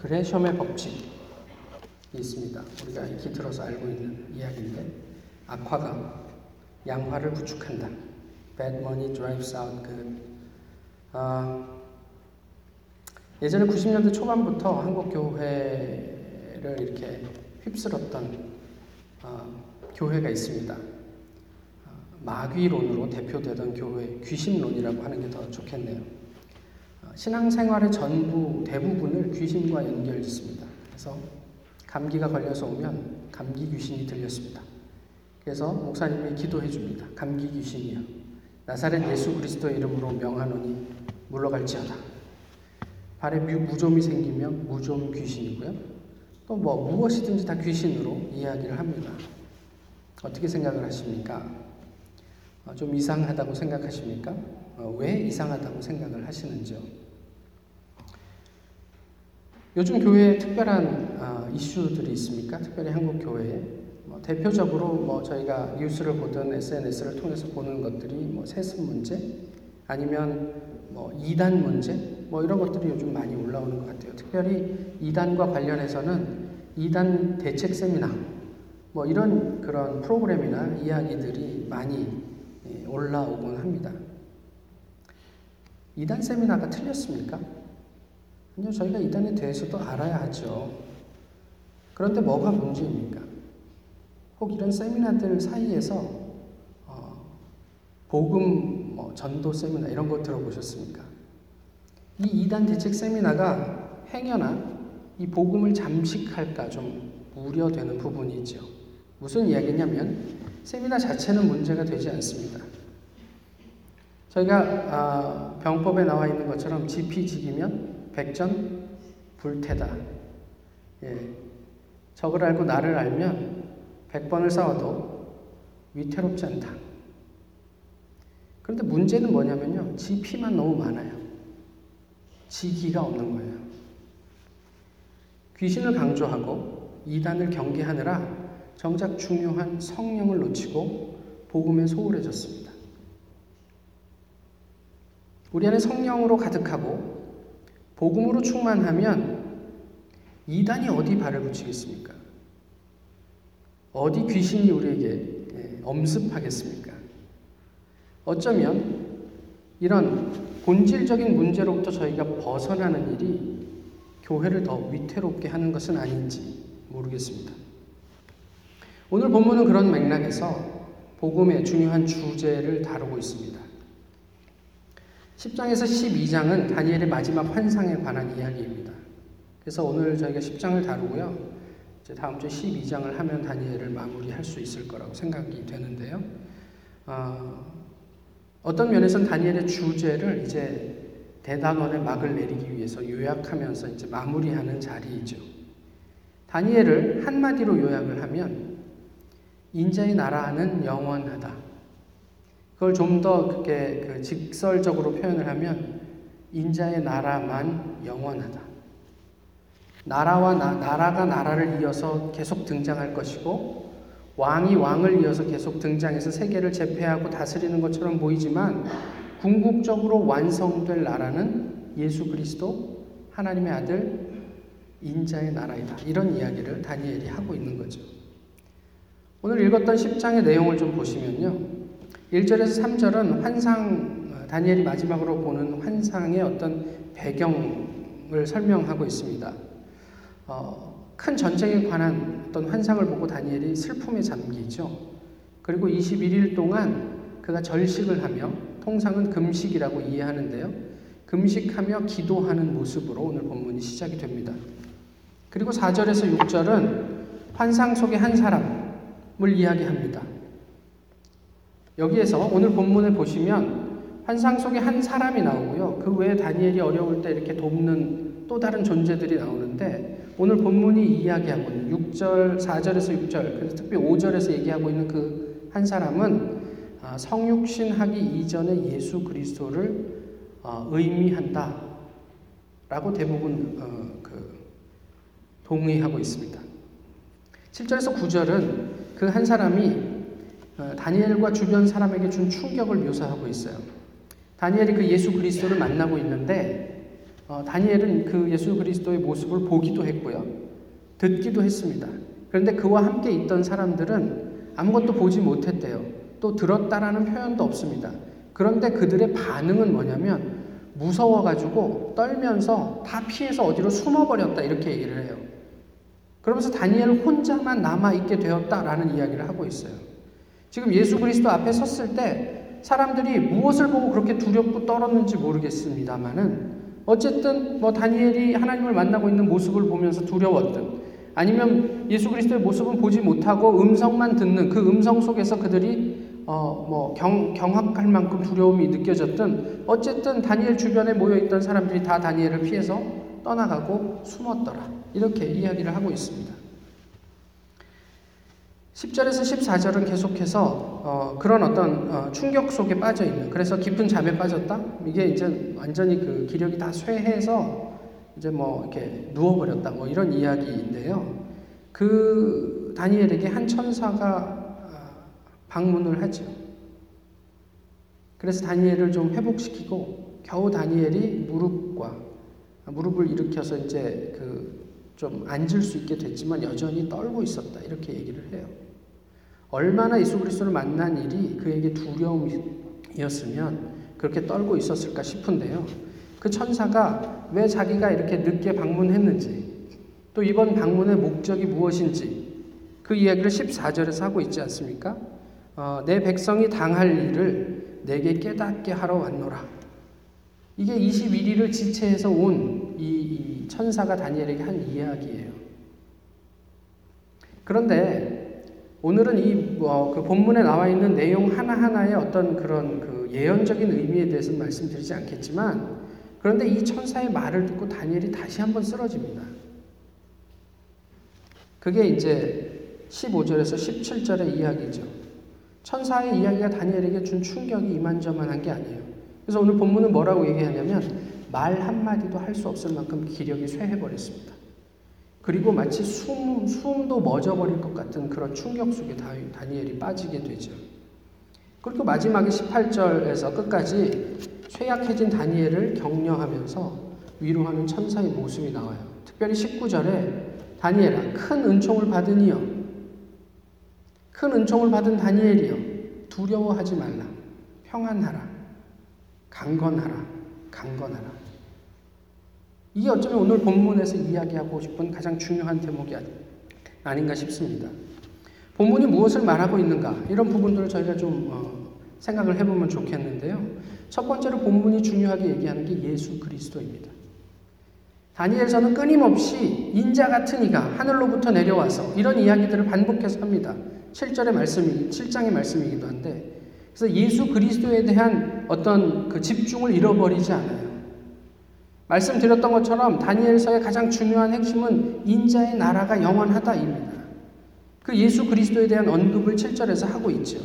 그레셈의 법칙이 있습니다. 우리가 익히 들어서 알고 있는 이야기인데 악화가 양화를 구축한다. Bad money drives out good. 아, 예전에 90년대 초반부터 한국 교회를 이렇게 휩쓸었던 아, 교회가 있습니다. 아, 마귀론으로 대표되던 교회 귀신론이라고 하는 게 더 좋겠네요. 아, 신앙생활의 전부 대부분을 귀신과 연결짓습니다. 그래서 감기가 걸려서 오면 감기 귀신이 들렸습니다. 그래서 목사님이 기도해 줍니다. 감기 귀신이요. 나사렛 예수 그리스도의 이름으로 명하노니 물러갈지어다. 발에 무좀이 생기면 무좀 귀신이고요. 또 뭐 무엇이든지 다 귀신으로 이야기를 합니다. 어떻게 생각을 하십니까? 어, 좀 이상하다고 생각하십니까? 어, 왜 이상하다고 생각을 하시는지요? 요즘 교회에 특별한 어, 이슈들이 있습니까? 특별히 한국 교회에 뭐 대표적으로 뭐 저희가 뉴스를 보든 SNS를 통해서 보는 것들이 뭐 세습 문제 아니면 뭐 이단 문제 뭐 이런 것들이 요즘 많이 올라오는 것 같아요. 특별히 이단과 관련해서는 이단 대책 세미나 뭐 이런 그런 프로그램이나 이야기들이 많이 예, 올라오곤 합니다. 이단 세미나가 틀렸습니까? 아니요, 저희가 이단에 대해서도 알아야 하죠. 그런데 뭐가 문제입니까? 혹 이런 세미나들 사이에서 어, 복음 뭐 전도 세미나 이런 거 들어보셨습니까? 이 이단 대책 세미나가 행여나 이 복음을 잠식할까 좀 우려되는 부분이 있죠. 무슨 이야기냐면 세미나 자체는 문제가 되지 않습니다. 저희가 아, 병법에 나와 있는 것처럼 지피지기면 백전 불태다. 예. 적을 알고 나를 알면 백번을 싸워도 위태롭지 않다. 그런데 문제는 뭐냐면요. 지 피만 너무 많아요. 지기가 없는 거예요. 귀신을 강조하고 이단을 경계하느라 정작 중요한 성령을 놓치고 복음에 소홀해졌습니다. 우리 안에 성령으로 가득하고 복음으로 충만하면 이단이 어디 발을 붙이겠습니까? 어디 귀신이 우리에게 예, 엄습하겠습니까? 어쩌면 이런 본질적인 문제로부터 저희가 벗어나는 일이 교회를 더 위태롭게 하는 것은 아닌지 모르겠습니다. 오늘 본문은 그런 맥락에서 복음의 중요한 주제를 다루고 있습니다. 10장에서 12장은 다니엘의 마지막 환상에 관한 이야기입니다. 그래서 오늘 저희가 10장을 다루고요. 이제 다음 주 12장을 하면 다니엘을 마무리할 수 있을 거라고 생각이 되는데요. 어, 어떤 면에서는 다니엘의 주제를 이제 대단원의 막을 내리기 위해서 요약하면서 이제 마무리하는 자리이죠. 다니엘을 한마디로 요약을 하면 인자의 나라는 영원하다. 그걸 좀 더 그렇게 그 직설적으로 표현을 하면 인자의 나라만 영원하다. 나라와 나, 나라가 나라를 이어서 계속 등장할 것이고 왕이 왕을 이어서 계속 등장해서 세계를 제패하고 다스리는 것처럼 보이지만 궁극적으로 완성될 나라는 예수 그리스도 하나님의 아들 인자의 나라이다. 이런 이야기를 다니엘이 하고 있는 거죠. 오늘 읽었던 10장의 내용을 좀 보시면요. 1절에서 3절은 환상, 다니엘이 마지막으로 보는 환상의 어떤 배경을 설명하고 있습니다. 어, 큰 전쟁에 관한 어떤 환상을 보고 다니엘이 슬픔에 잠기죠. 그리고 21일 동안 그가 절식을 하며 통상은 금식이라고 이해하는데요. 금식하며 기도하는 모습으로 오늘 본문이 시작이 됩니다. 그리고 4절에서 6절은 환상 속의 한 사람을 이야기합니다. 여기에서 오늘 본문을 보시면 환상 속에 한 사람이 나오고요. 그 외에 다니엘이 어려울 때 이렇게 돕는 또 다른 존재들이 나오는데 오늘 본문이 이야기하고 있는 6절, 4절에서 6절, 그래서 특히 5절에서 얘기하고 있는 그 한 사람은 아, 성육신 하기 이전의 예수 그리스도를 어, 의미한다. 라고 대부분 어, 그 동의하고 있습니다. 7절에서 9절은 그 한 사람이 어, 다니엘과 주변 사람에게 준 충격을 묘사하고 있어요. 다니엘이 그 예수 그리스도를 만나고 있는데 어, 다니엘은 그 예수 그리스도의 모습을 보기도 했고요. 듣기도 했습니다. 그런데 그와 함께 있던 사람들은 아무것도 보지 못했대요. 또 들었다라는 표현도 없습니다. 그런데 그들의 반응은 뭐냐면 무서워가지고 떨면서 다 피해서 어디로 숨어버렸다 이렇게 얘기를 해요. 그러면서 다니엘 혼자만 남아있게 되었다라는 이야기를 하고 있어요. 지금 예수 그리스도 앞에 섰을 때 사람들이 무엇을 보고 그렇게 두렵고 떨었는지 모르겠습니다만은 어쨌든 뭐 다니엘이 하나님을 만나고 있는 모습을 보면서 두려웠든 아니면 예수 그리스도의 모습은 보지 못하고 음성만 듣는 그 음성 속에서 그들이 어 뭐 경악할 만큼 두려움이 느껴졌든 어쨌든 다니엘 주변에 모여 있던 사람들이 다 다니엘을 피해서 떠나가고 숨었더라 이렇게 이야기를 하고 있습니다. 10절에서 14절은 계속해서 어, 그런 어떤 어, 충격 속에 빠져 있는 그래서 깊은 잠에 빠졌다? 이게 이제 완전히 그 기력이 다 쇠해서 이제 뭐 이렇게 누워버렸다. 뭐 이런 이야기인데요. 그 다니엘에게 한 천사가 아, 방문을 하죠. 그래서 다니엘을 좀 회복시키고 겨우 다니엘이 무릎과 무릎을 일으켜서 이제 그 좀 앉을 수 있게 됐지만 여전히 떨고 있었다. 이렇게 얘기를 해요. 얼마나 예수 그리스도를 만난 일이 그에게 두려움이었으면 그렇게 떨고 있었을까 싶은데요. 그 천사가 왜 자기가 이렇게 늦게 방문했는지 또 이번 방문의 목적이 무엇인지 그 이야기를 14절에서 하고 있지 않습니까? 어, 내 백성이 당할 일을 내게 깨닫게 하러 왔노라. 이게 21일을 지체해서 온이 이 천사가 다니엘에게 한 이야기예요. 그런데 오늘은 이그 어, 본문에 나와 있는 내용 하나하나의 어떤 그런 그 예언적인 의미에 대해서는 말씀드리지 않겠지만 그런데 이 천사의 말을 듣고 다니엘이 다시 한번 쓰러집니다. 그게 이제 15절에서 17절의 이야기죠. 천사의 이야기가 다니엘에게 준 충격이 이만저만한 게 아니에요. 그래서 오늘 본문은 뭐라고 얘기하냐면 말 한마디도 할 수 없을 만큼 기력이 쇠해버렸습니다. 그리고 마치 숨, 숨도 멎어버릴 것 같은 그런 충격 속에 다니엘이 빠지게 되죠. 그리고 마지막에 18절에서 끝까지 쇠약해진 다니엘을 격려하면서 위로하는 천사의 모습이 나와요. 특별히 19절에 다니엘아 큰 은총을 받으니여 큰 은총을 받은 다니엘이여 두려워하지 말라. 평안하라. 강건하라. 강건하라 이게 어쩌면 오늘 본문에서 이야기하고 싶은 가장 중요한 대목이 아닌가 싶습니다. 본문이 무엇을 말하고 있는가 이런 부분들을 저희가 좀 어, 생각을 해보면 좋겠는데요. 첫 번째로 본문이 중요하게 얘기하는 게 예수 그리스도입니다. 다니엘서는 끊임없이 인자 같은 이가 하늘로부터 내려와서 이런 이야기들을 반복해서 합니다. 7절의 말씀이 7장의 말씀이기도 한데 그래서 예수 그리스도에 대한 어떤 그 집중을 잃어버리지 않아요. 말씀드렸던 것처럼 다니엘서의 가장 중요한 핵심은 인자의 나라가 영원하다입니다. 그 예수 그리스도에 대한 언급을 7절에서 하고 있죠.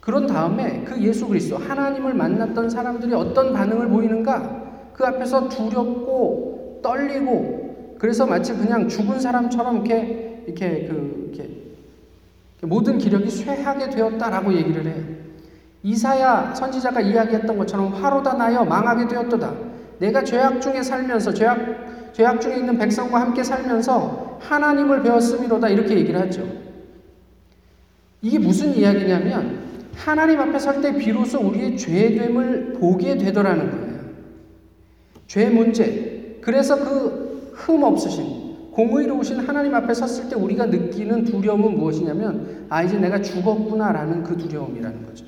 그런 다음에 그 예수 그리스도, 하나님을 만났던 사람들이 어떤 반응을 보이는가? 그 앞에서 두렵고 떨리고 그래서 마치 그냥 죽은 사람처럼 이렇게 이렇게 그 이렇게 모든 기력이 쇠하게 되었다라고 얘기를 해요. 이사야 선지자가 이야기했던 것처럼 화로다 나여 망하게 되었도다. 내가 죄악 중에 살면서 죄악 죄악 중에 있는 백성과 함께 살면서 하나님을 배웠음이로다 이렇게 얘기를 하죠. 이게 무슨 이야기냐면 하나님 앞에 설 때 비로소 우리의 죄됨을 보게 되더라는 거예요. 죄 문제. 그래서 그 흠 없으신 공의로우신 하나님 앞에 섰을 때 우리가 느끼는 두려움은 무엇이냐면 아 이제 내가 죽었구나라는 그 두려움이라는 거죠.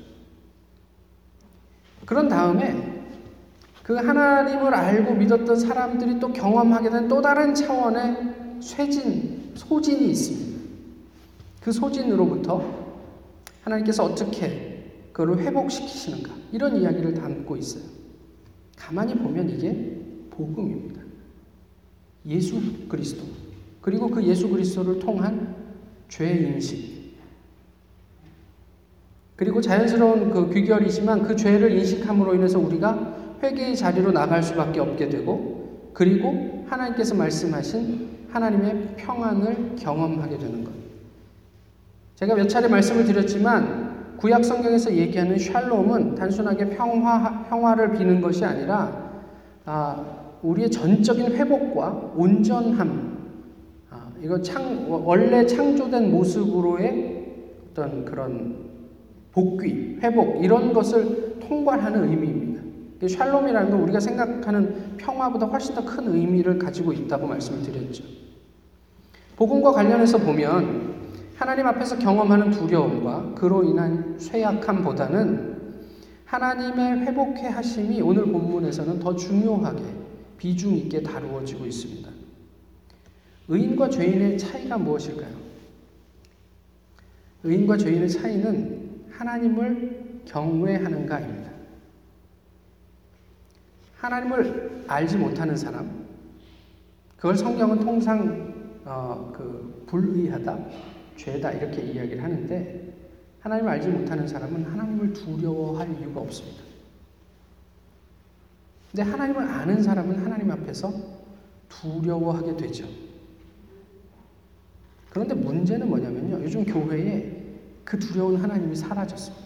그런 다음에 그 하나님을 알고 믿었던 사람들이 또 경험하게 된 또 다른 차원의 쇠진, 소진이 있습니다. 그 소진으로부터 하나님께서 어떻게 그걸 회복시키시는가 이런 이야기를 담고 있어요. 가만히 보면 이게 복음입니다. 예수 그리스도 그리고 그 예수 그리스도를 통한 죄 인식 그리고 자연스러운 그 귀결이지만 그 죄를 인식함으로 인해서 우리가 회개의 자리로 나갈 수밖에 없게 되고 그리고 하나님께서 말씀하신 하나님의 평안을 경험하게 되는 것. 제가 몇 차례 말씀을 드렸지만 구약 성경에서 얘기하는 샬롬은 단순하게 평화 평화를 비는 것이 아니라 아, 우리의 전적인 회복과 온전함, 아, 이거 창, 원래 창조된 모습으로의 어떤 그런 복귀, 회복, 이런 것을 통괄하는 의미입니다. 샬롬이라는 건 우리가 생각하는 평화보다 훨씬 더 큰 의미를 가지고 있다고 말씀을 드렸죠. 복음과 관련해서 보면 하나님 앞에서 경험하는 두려움과 그로 인한 쇠약함보다는 하나님의 회복해 하심이 오늘 본문에서는 더 중요하게 비중 있게 다루어지고 있습니다. 의인과 죄인의 차이가 무엇일까요? 의인과 죄인의 차이는 하나님을 경외하는가입니다. 하나님을 알지 못하는 사람, 그걸 성경은 통상 어, 그 불의하다, 죄다 이렇게 이야기를 하는데 하나님을 알지 못하는 사람은 하나님을 두려워할 이유가 없습니다. 근데 하나님을 아는 사람은 하나님 앞에서 두려워하게 되죠. 그런데 문제는 뭐냐면요. 요즘 교회에 그 두려운 하나님이 사라졌습니다.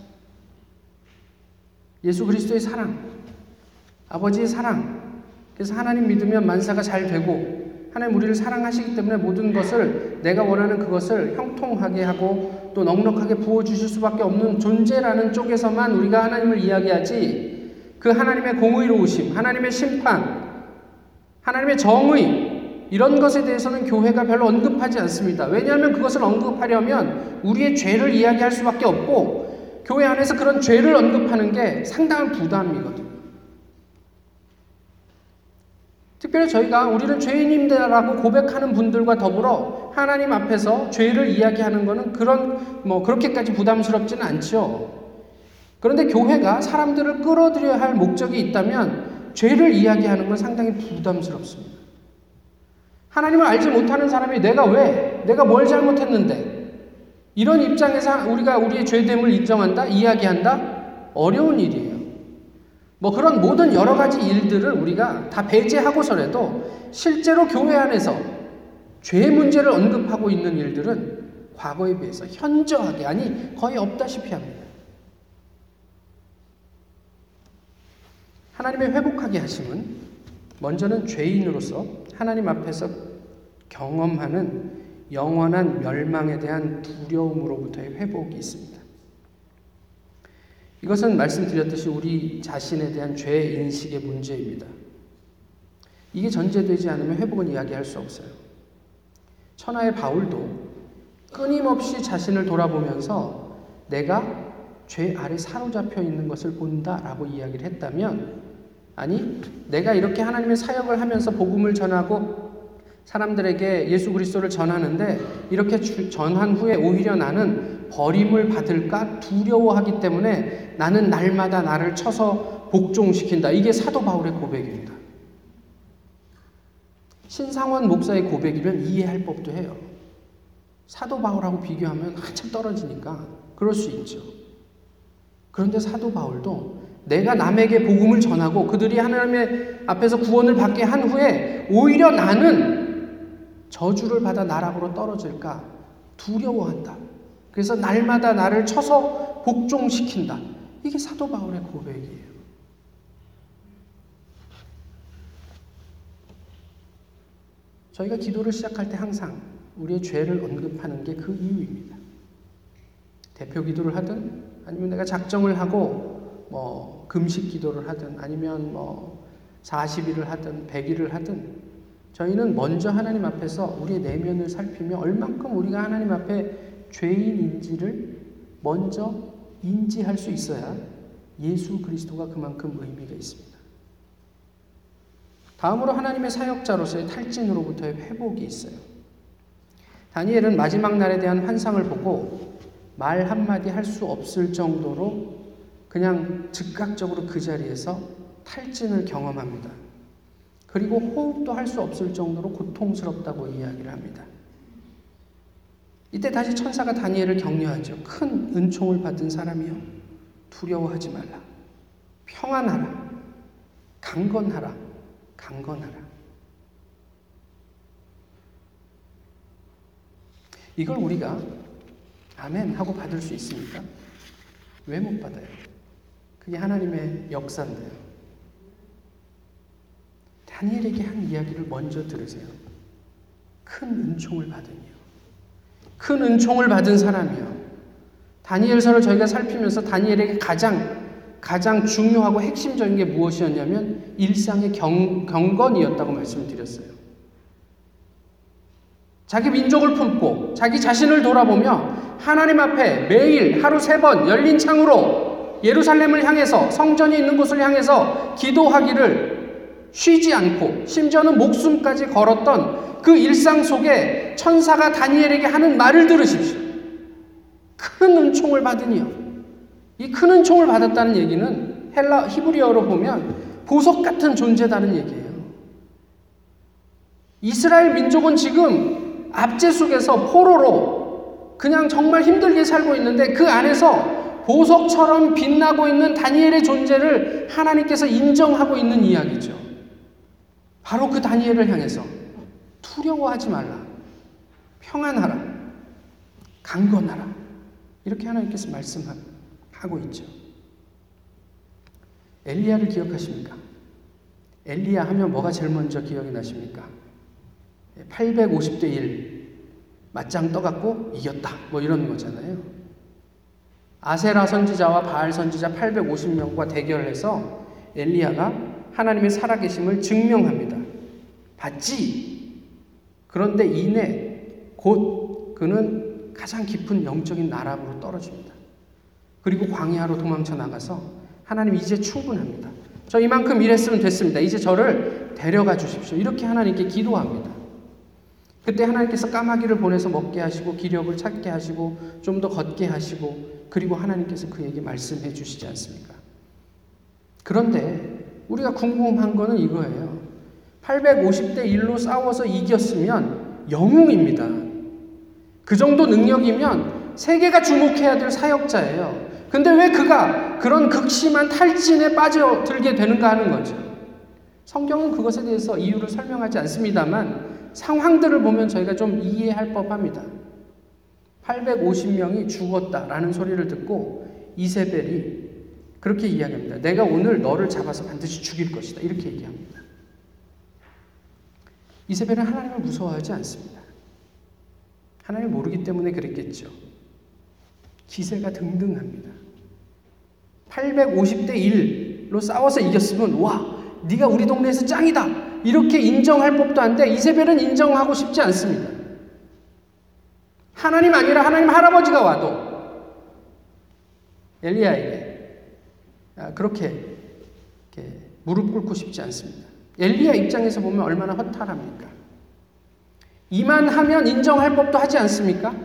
예수 그리스도의 사랑, 아버지의 사랑. 그래서 하나님 믿으면 만사가 잘 되고 하나님 우리를 사랑하시기 때문에 모든 것을 내가 원하는 그것을 형통하게 하고 또 넉넉하게 부어 주실 수밖에 없는 존재라는 쪽에서만 우리가 하나님을 이야기하지 그 하나님의 공의로우심, 하나님의 심판, 하나님의 정의 이런 것에 대해서는 교회가 별로 언급하지 않습니다. 왜냐하면 그것을 언급하려면 우리의 죄를 이야기할 수밖에 없고 교회 안에서 그런 죄를 언급하는 게 상당한 부담이거든요. 특별히 저희가 우리는 죄인임이라고 고백하는 분들과 더불어 하나님 앞에서 죄를 이야기하는 것은 그런 뭐 그렇게까지 부담스럽지는 않죠. 그런데 교회가 사람들을 끌어들여야 할 목적이 있다면 죄를 이야기하는 건 상당히 부담스럽습니다. 하나님을 알지 못하는 사람이 내가 왜, 내가 뭘 잘못했는데, 이런 입장에서 우리가 우리의 죄됨을 인정한다, 이야기한다? 어려운 일이에요. 뭐 그런 모든 여러 가지 일들을 우리가 다 배제하고서라도 실제로 교회 안에서 죄 문제를 언급하고 있는 일들은 과거에 비해서 현저하게, 아니, 거의 없다시피 합니다. 하나님의 회복하게 하심은 먼저는 죄인으로서 하나님 앞에서 경험하는 영원한 멸망에 대한 두려움으로부터의 회복이 있습니다. 이것은 말씀드렸듯이 우리 자신에 대한 죄 인식의 문제입니다. 이게 전제되지 않으면 회복은 이야기할 수 없어요. 천하의 바울도 끊임없이 자신을 돌아보면서 내가 죄 아래 사로잡혀 있는 것을 본다라고 이야기를 했다면 아니 내가 이렇게 하나님의 사역을 하면서 복음을 전하고 사람들에게 예수 그리스도를 전하는데 이렇게 전한 후에 오히려 나는 버림을 받을까 두려워하기 때문에 나는 날마다 나를 쳐서 복종시킨다. 이게 사도 바울의 고백입니다. 신상원 목사의 고백이면 이해할 법도 해요. 사도 바울하고 비교하면 한참 떨어지니까 그럴 수 있죠. 그런데 사도 바울도 내가 남에게 복음을 전하고 그들이 하나님의 앞에서 구원을 받게 한 후에 오히려 나는 저주를 받아 나락으로 떨어질까 두려워한다. 그래서 날마다 나를 쳐서 복종시킨다. 이게 사도 바울의 고백이에요. 저희가 기도를 시작할 때 항상 우리의 죄를 언급하는 게 그 이유입니다. 대표 기도를 하든 아니면 내가 작정을 하고 뭐 금식 기도를 하든 아니면 뭐 40일을 하든 100일을 하든 저희는 먼저 하나님 앞에서 우리의 내면을 살피며 얼만큼 우리가 하나님 앞에 죄인인지를 먼저 인지할 수 있어야 예수 그리스도가 그만큼 의미가 있습니다. 다음으로 하나님의 사역자로서의 탈진으로부터의 회복이 있어요. 다니엘은 마지막 날에 대한 환상을 보고 말 한마디 할 수 없을 정도로 그냥 즉각적으로 그 자리에서 탈진을 경험합니다. 그리고 호흡도 할 수 없을 정도로 고통스럽다고 이야기를 합니다. 이때 다시 천사가 다니엘을 격려하죠. 큰 은총을 받은 사람이요. 두려워하지 말라. 평안하라. 강건하라. 강건하라. 이걸 우리가 아멘 하고 받을 수 있습니까? 왜 못 받아요? 그게 하나님의 역사인데요. 다니엘에게 한 이야기를 먼저 들으세요. 큰 은총을 받으니요. 큰 은총을 받은 사람이요. 다니엘서를 저희가 살피면서 다니엘에게 가장 가장 중요하고 핵심적인 게 무엇이었냐면 일상의 경, 경건이었다고 말씀을 드렸어요. 자기 민족을 품고 자기 자신을 돌아보며 하나님 앞에 매일 하루 세 번 열린 창으로 예루살렘을 향해서 성전이 있는 곳을 향해서 기도하기를 쉬지 않고 심지어는 목숨까지 걸었던 그 일상 속에 천사가 다니엘에게 하는 말을 들으십시오. 큰 은총을 받으니요. 이 큰 은총을 받았다는 얘기는 헬라 히브리어로 보면 보석 같은 존재다는 얘기예요. 이스라엘 민족은 지금 압제 속에서 포로로 그냥 정말 힘들게 살고 있는데 그 안에서 보석처럼 빛나고 있는 다니엘의 존재를 하나님께서 인정하고 있는 이야기죠. 바로 그 다니엘을 향해서 두려워하지 말라. 평안하라. 강건하라. 이렇게 하나님께서 말씀하고 있죠. 엘리야를 기억하십니까? 엘리야 하면 뭐가 제일 먼저 기억이 나십니까? 850대 1 맞짱 떠갖고 이겼다. 뭐 이런 거잖아요. 아세라 선지자와 바알 선지자 850명과 대결해서 엘리야가 하나님의 살아계심을 증명합니다. 봤지? 그런데 이내 곧 그는 가장 깊은 영적인 나락으로 떨어집니다. 그리고 광야로 도망쳐 나가서 하나님 이제 충분합니다. 저 이만큼 일했으면 됐습니다. 이제 저를 데려가 주십시오. 이렇게 하나님께 기도합니다. 그때 하나님께서 까마귀를 보내서 먹게 하시고 기력을 찾게 하시고 좀 더 걷게 하시고 그리고 하나님께서 그에게 말씀해 주시지 않습니까? 그런데 우리가 궁금한 거는 이거예요. 850대 1로 싸워서 이겼으면 영웅입니다. 그 정도 능력이면 세계가 주목해야 될 사역자예요. 근데 왜 그가 그런 극심한 탈진에 빠져들게 되는가 하는 거죠. 성경은 그것에 대해서 이유를 설명하지 않습니다만 상황들을 보면 저희가 좀 이해할 법합니다. 850명이 죽었다라는 소리를 듣고 이세벨이 그렇게 이야기합니다. 내가 오늘 너를 잡아서 반드시 죽일 것이다. 이렇게 얘기합니다. 이세벨은 하나님을 무서워하지 않습니다. 하나님을 모르기 때문에 그랬겠죠. 기세가 등등합니다. 850대 1로 싸워서 이겼으면 와 네가 우리 동네에서 짱이다 이렇게 인정할 법도 한데 이세벨은 인정하고 싶지 않습니다. 하나님 아니라 하나님 할아버지가 와도 엘리야에게 아, 그렇게 무릎 꿇고 싶지 않습니다. 엘리야 입장에서 보면 얼마나 허탈합니까? 이만 하면 인정할 법도 하지 않습니까?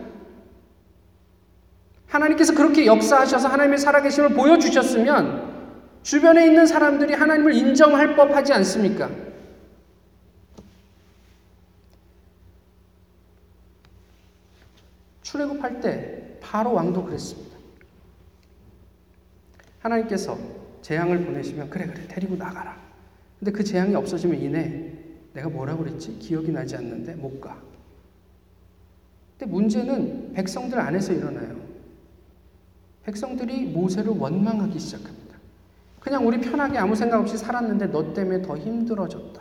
하나님께서 그렇게 역사하셔서 하나님의 살아계심을 보여주셨으면 주변에 있는 사람들이 하나님을 인정할 법 하지 않습니까? 출애굽할 때 바로 왕도 그랬습니다. 하나님께서 재앙을 보내시면 그래 그래 데리고 나가라. 근데 그 재앙이 없어지면 이내 내가 뭐라고 그랬지? 기억이 나지 않는데 못 가. 근데 문제는 백성들 안에서 일어나요. 백성들이 모세를 원망하기 시작합니다. 그냥 우리 편하게 아무 생각 없이 살았는데 너 때문에 더 힘들어졌다.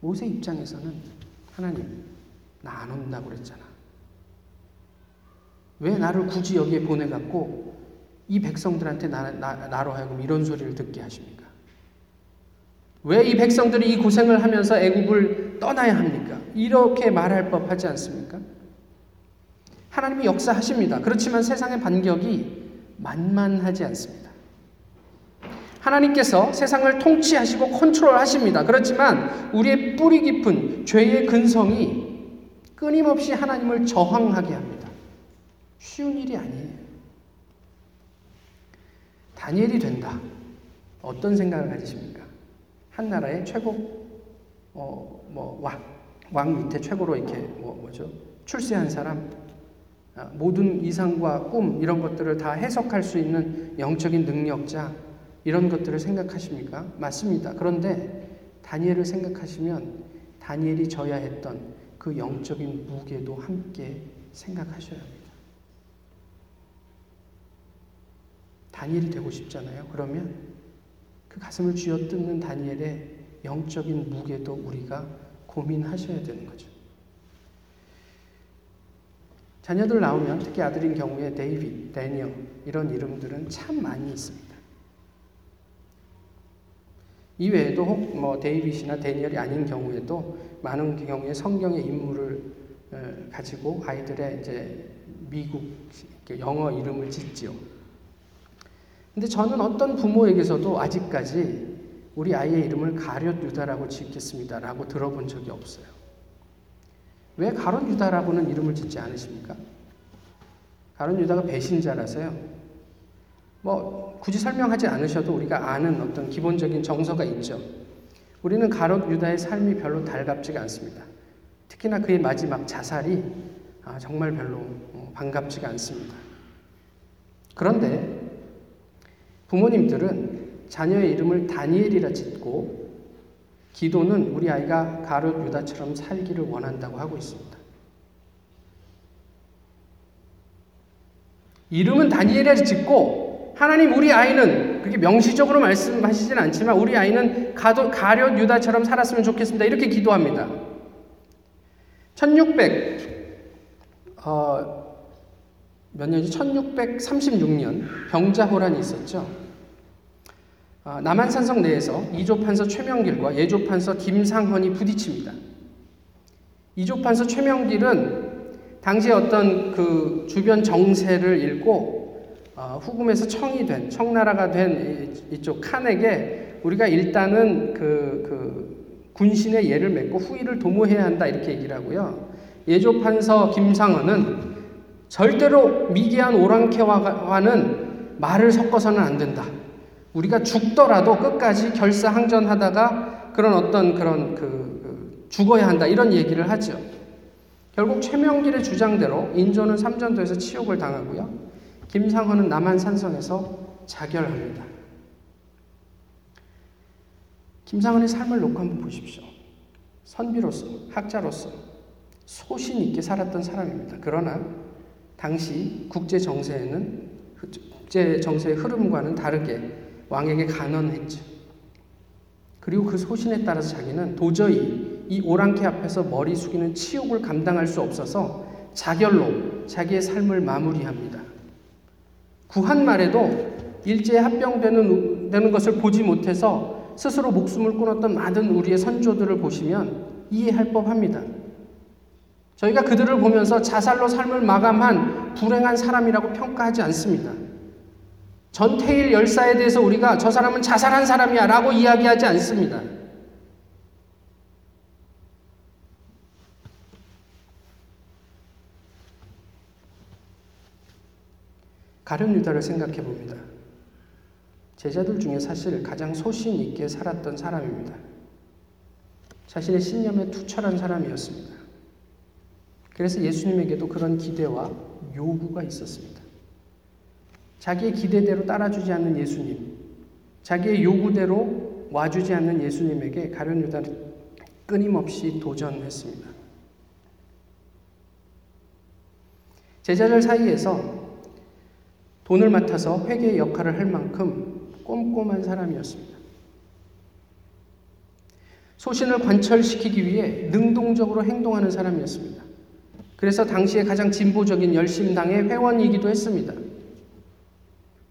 모세 입장에서는 하나님 나 안 온다고 그랬잖아. 왜 나를 굳이 여기에 보내갖고 이 백성들한테 나, 나, 나 로 하여금 이런 소리를 듣게 하십니까? 왜 이 백성들이 이 고생을 하면서 애굽을 떠나야 합니까? 이렇게 말할 법하지 않습니까? 하나님이 역사하십니다. 그렇지만 세상의 반격이 만만하지 않습니다. 하나님께서 세상을 통치하시고 컨트롤하십니다. 그렇지만 우리의 뿌리 깊은 죄의 근성이 끊임없이 하나님을 저항하게 합니다. 쉬운 일이 아니에요. 다니엘이 된다. 어떤 생각을 가지십니까? 한 나라의 최고 어, 뭐 왕, 왕 밑에 최고로 이렇게 뭐 뭐죠? 출세한 사람, 아, 모든 이상과 꿈 이런 것들을 다 해석할 수 있는 영적인 능력자 이런 것들을 생각하십니까? 맞습니다. 그런데 다니엘을 생각하시면 다니엘이 져야 했던 그 영적인 무게도 함께 생각하셔야 합니다. 다니엘이 되고 싶잖아요. 그러면 그그 가슴을 쥐어뜯는 다니엘의 영적인 무게도 우리가 고민하셔야 되는 거죠. 자녀들 나오면 특히 아들인 경우에 데이빗, 데니얼 이런 이름들은 참 많이 있습니다. 이 외에도 혹 뭐 데이빗이나 데니얼이 아닌 경우에도 많은 경우에 성경의 인물을 가지고 아이들의 이제 미국 영어 이름을 짓지요. 근데 저는 어떤 부모에게서도 아직까지 우리 아이의 이름을 가룟 유다라고 짓겠습니다라고 들어본 적이 없어요. 왜 가룟 유다라고는 이름을 짓지 않으십니까? 가룟 유다가 배신자라서요. 뭐 굳이 설명하지 않으셔도 우리가 아는 어떤 기본적인 정서가 있죠. 우리는 가롯 유다의 삶이 별로 달갑지가 않습니다. 특히나 그의 마지막 자살이 아, 정말 별로 어, 반갑지가 않습니다. 그런데 부모님들은 자녀의 이름을 다니엘이라 짓고 기도는 우리 아이가 가롯 유다처럼 살기를 원한다고 하고 있습니다. 이름은 다니엘이라 짓고 하나님 우리 아이는 그렇게 명시적으로 말씀하시진 않지만 우리 아이는 가도, 가룟 유다처럼 살았으면 좋겠습니다. 이렇게 기도합니다. 1600, 어, 몇 년이지? 1636년 병자호란이 있었죠. 어, 남한산성 내에서 이조판서 최명길과 예조 판서 김상헌이 부딪힙니다. 이조판서 최명길은 당시 어떤 그 주변 정세를 읽고 어, 후금에서 청이 된 청나라가 된 이쪽 칸에게 우리가 일단은 그, 그 군신의 예를 맺고 후위를 도모해야 한다 이렇게 얘기를 하고요. 예조 판서 김상헌은 절대로 미개한 오랑캐와는 말을 섞어서는 안 된다. 우리가 죽더라도 끝까지 결사항전하다가 그런 어떤 그런 그, 그 죽어야 한다 이런 얘기를 하죠. 결국 최명길의 주장대로 인조는 삼전도에서 치욕을 당하고요. 김상헌은 남한 산성에서 자결합니다. 김상헌의 삶을 놓고 한번 보십시오. 선비로서, 학자로서 소신 있게 살았던 사람입니다. 그러나 당시 국제 정세에는 국제 정세의 흐름과는 다르게 왕에게 간언했죠. 그리고 그 소신에 따라서 자기는 도저히 이 오랑캐 앞에서 머리 숙이는 치욕을 감당할 수 없어서 자결로 자기의 삶을 마무리합니다. 구한 말에도 일제에 합병되는 되는 것을 보지 못해서 스스로 목숨을 끊었던 많은 우리의 선조들을 보시면 이해할 법합니다. 저희가 그들을 보면서 자살로 삶을 마감한 불행한 사람이라고 평가하지 않습니다. 전태일 열사에 대해서 우리가 저 사람은 자살한 사람이야 라고 이야기하지 않습니다. 가룟 유다를 생각해 봅니다. 제자들 중에 사실 가장 소신 있게 살았던 사람입니다. 자신의 신념에 투철한 사람이었습니다. 그래서 예수님에게도 그런 기대와 요구가 있었습니다. 자기의 기대대로 따라주지 않는 예수님, 자기의 요구대로 와주지 않는 예수님에게 가룟 유다는 끊임없이 도전했습니다. 제자들 사이에서 돈을 맡아서 회계의 역할을 할 만큼 꼼꼼한 사람이었습니다. 소신을 관철시키기 위해 능동적으로 행동하는 사람이었습니다. 그래서 당시에 가장 진보적인 열심당의 회원이기도 했습니다.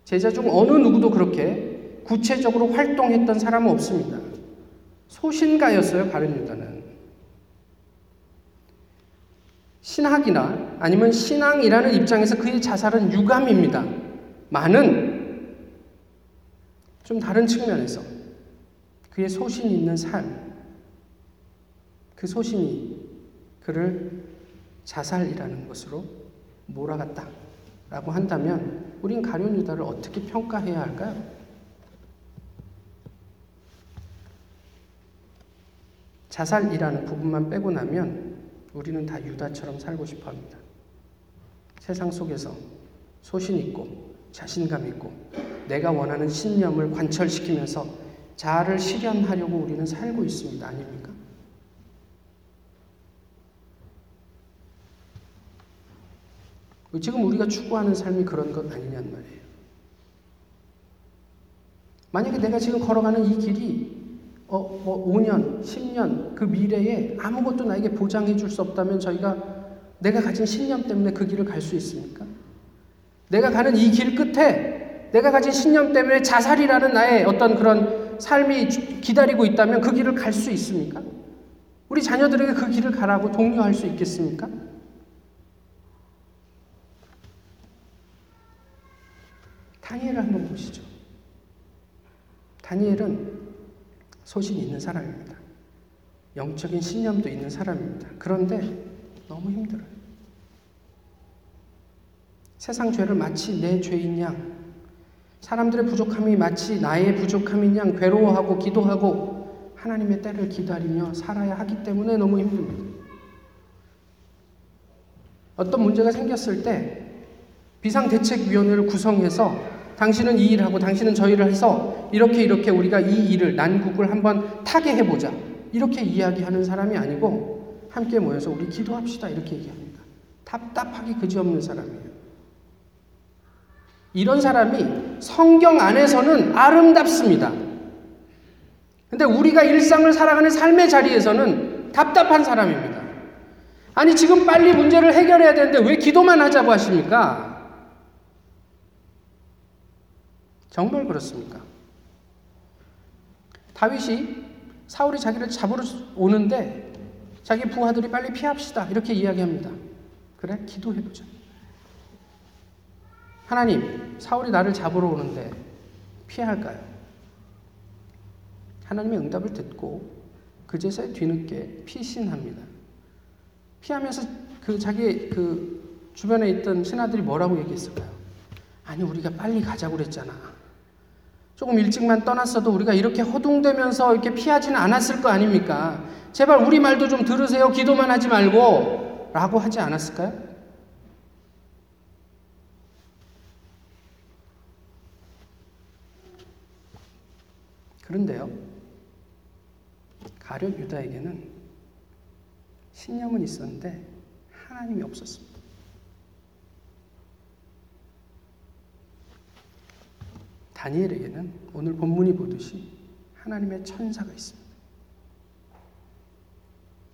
제자 중 어느 누구도 그렇게 구체적으로 활동했던 사람은 없습니다. 소신가였어요, 바른 유다는. 신학이나 아니면 신앙이라는 입장에서 그의 자살은 유감입니다. 많은 좀 다른 측면에서 그의 소신 있는 삶, 그 소신이 그를 자살이라는 것으로 몰아갔다 라고 한다면 우린 가룟 유다를 어떻게 평가해야 할까요? 자살이라는 부분만 빼고 나면 우리는 다 유다처럼 살고 싶어 합니다. 세상 속에서 소신 있고 자신감 있고 내가 원하는 신념을 관철시키면서 자아를 실현하려고 우리는 살고 있습니다. 아닙니까? 지금 우리가 추구하는 삶이 그런 것 아니냔 말이에요. 만약에 내가 지금 걸어가는 이 길이 어, 뭐 5년, 10년 그 미래에 아무것도 나에게 보장해 줄 수 없다면 저희가 내가 가진 신념 때문에 그 길을 갈 수 있습니까? 내가 가는 이 길 끝에 내가 가진 신념 때문에 자살이라는 나의 어떤 그런 삶이 기다리고 있다면 그 길을 갈 수 있습니까? 우리 자녀들에게 그 길을 가라고 독려할 수 있겠습니까? 다니엘을 한번 보시죠. 다니엘은 소신이 있는 사람입니다. 영적인 신념도 있는 사람입니다. 그런데 너무 힘들어요. 세상 죄를 마치 내 죄인 양, 사람들의 부족함이 마치 나의 부족함인 양 괴로워하고 기도하고 하나님의 때를 기다리며 살아야 하기 때문에 너무 힘듭니다. 어떤 문제가 생겼을 때 비상대책위원회를 구성해서 당신은 이 일을 하고 당신은 저 일을 해서 이렇게 이렇게 우리가 이 일을 난국을 한번 타게 해보자. 이렇게 이야기하는 사람이 아니고 함께 모여서 우리 기도합시다. 이렇게 얘기합니다. 답답하기 그지없는 사람이에요. 이런 사람이 성경 안에서는 아름답습니다. 근데 우리가 일상을 살아가는 삶의 자리에서는 답답한 사람입니다. 아니, 지금 빨리 문제를 해결해야 되는데 왜 기도만 하자고 하십니까? 정말 그렇습니까? 다윗이 사울이 자기를 잡으러 오는데 자기 부하들이 빨리 피합시다. 이렇게 이야기합니다. 그래? 기도해보자. 하나님, 사울이 나를 잡으러 오는데 피해야 할까요? 하나님의 응답을 듣고 그제서야 뒤늦게 피신합니다. 피하면서 그 자기 그 주변에 있던 신하들이 뭐라고 얘기했을까요? 아니, 우리가 빨리 가자고 그랬잖아. 조금 일찍만 떠났어도 우리가 이렇게 허둥대면서 이렇게 피하지는 않았을 거 아닙니까? 제발 우리 말도 좀 들으세요. 기도만 하지 말고. 라고 하지 않았을까요? 그런데요, 가룟 유다에게는 신념은 있었는데 하나님이 없었습니다. 다니엘에게는 오늘 본문이 보듯이 하나님의 천사가 있습니다.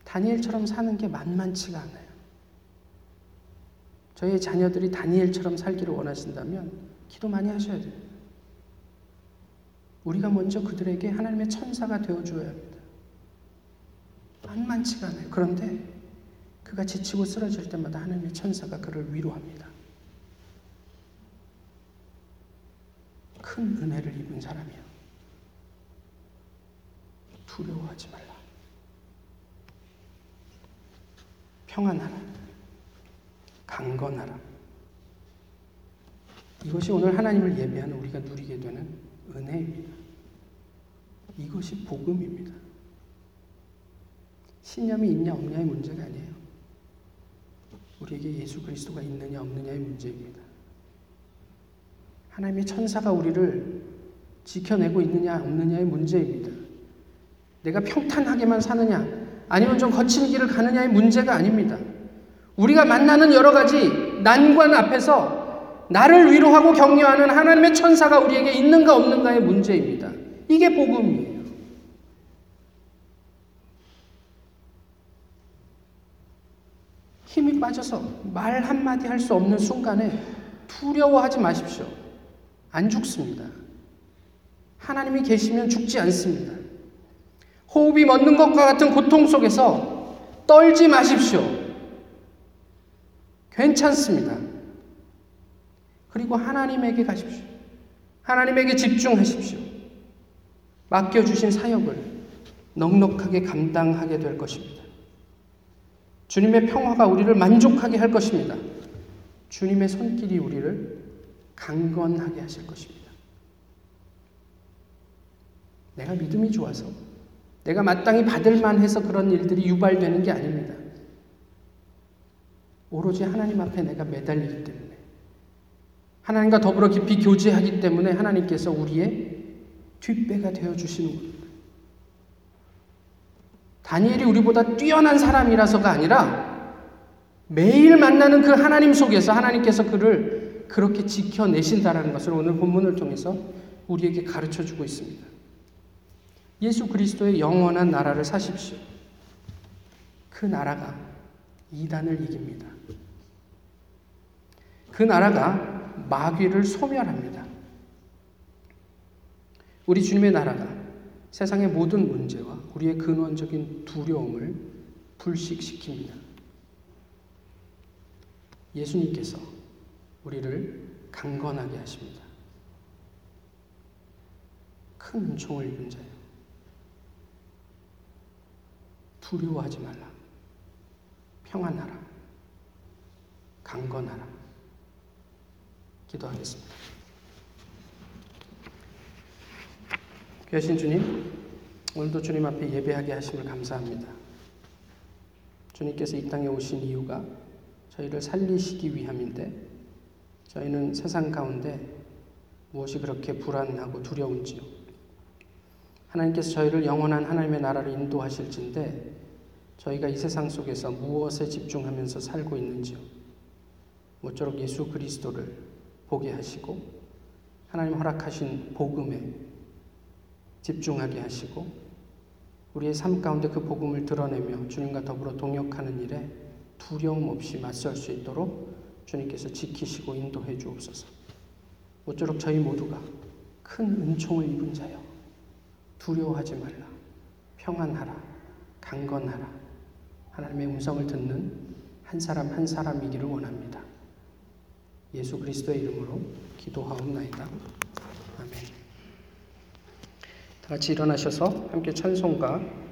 다니엘처럼 사는 게 만만치가 않아요. 저희 자녀들이 다니엘처럼 살기를 원하신다면 기도 많이 하셔야 됩니다. 우리가 먼저 그들에게 하나님의 천사가 되어줘야 합니다. 만만치가 않아요. 그런데 그가 지치고 쓰러질 때마다 하나님의 천사가 그를 위로합니다. 큰 은혜를 입은 사람이야. 두려워하지 말라. 평안하라. 강건하라. 이것이 오늘 하나님을 예배하는 우리가 누리게 되는 은혜입니다. 이것이 복음입니다. 신념이 있냐 없냐의 문제가 아니에요. 우리에게 예수 그리스도가 있느냐 없느냐의 문제입니다. 하나님의 천사가 우리를 지켜내고 있느냐 없느냐의 문제입니다. 내가 평탄하게만 사느냐 아니면 좀 거친 길을 가느냐의 문제가 아닙니다. 우리가 만나는 여러 가지 난관 앞에서 나를 위로하고 격려하는 하나님의 천사가 우리에게 있는가 없는가의 문제입니다. 이게 복음이에요. 힘이 빠져서 말 한마디 할 수 없는 순간에 두려워하지 마십시오. 안 죽습니다. 하나님이 계시면 죽지 않습니다. 호흡이 멎는 것과 같은 고통 속에서 떨지 마십시오. 괜찮습니다. 그리고 하나님에게 가십시오. 하나님에게 집중하십시오. 맡겨주신 사역을 넉넉하게 감당하게 될 것입니다. 주님의 평화가 우리를 만족하게 할 것입니다. 주님의 손길이 우리를 강건하게 하실 것입니다. 내가 믿음이 좋아서 내가 마땅히 받을 만해서 그런 일들이 유발되는 게 아닙니다. 오로지 하나님 앞에 내가 매달리기 때문에 하나님과 더불어 깊이 교제하기 때문에 하나님께서 우리의 뒷배가 되어 주시는 겁니다. 다니엘이 우리보다 뛰어난 사람이라서가 아니라 매일 만나는 그 하나님 속에서 하나님께서 그를 그렇게 지켜내신다라는 것을 오늘 본문을 통해서 우리에게 가르쳐 주고 있습니다. 예수 그리스도의 영원한 나라를 사십시오. 그 나라가 이단을 이깁니다. 그 나라가 마귀를 소멸합니다. 우리 주님의 나라가 세상의 모든 문제와 우리의 근원적인 두려움을 불식시킵니다. 예수님께서 우리를 강건하게 하십니다. 큰 은총을 입은 자요. 두려워하지 말라. 평안하라. 강건하라. 기도하겠습니다. 귀하신 주님, 오늘도 주님 앞에 예배하게 하심을 감사합니다. 주님께서 이 땅에 오신 이유가 저희를 살리시기 위함인데 저희는 세상 가운데 무엇이 그렇게 불안하고 두려운지요. 하나님께서 저희를 영원한 하나님의 나라를 인도하실진데 저희가 이 세상 속에서 무엇에 집중하면서 살고 있는지요. 모쪼록 예수 그리스도를 보게 하시고 하나님 허락하신 복음에 집중하게 하시고 우리의 삶 가운데 그 복음을 드러내며 주님과 더불어 동역하는 일에 두려움 없이 맞설 수 있도록 주님께서 지키시고 인도해 주옵소서. 모쪼록 저희 모두가 큰 은총을 입은 자여 두려워하지 말라 평안하라 강건하라 하나님의 음성을 듣는 한 사람 한 사람이기를 원합니다. 예수 그리스도의 이름으로 기도하옵나이다. 아멘. 다 같이 일어나셔서 함께 찬송가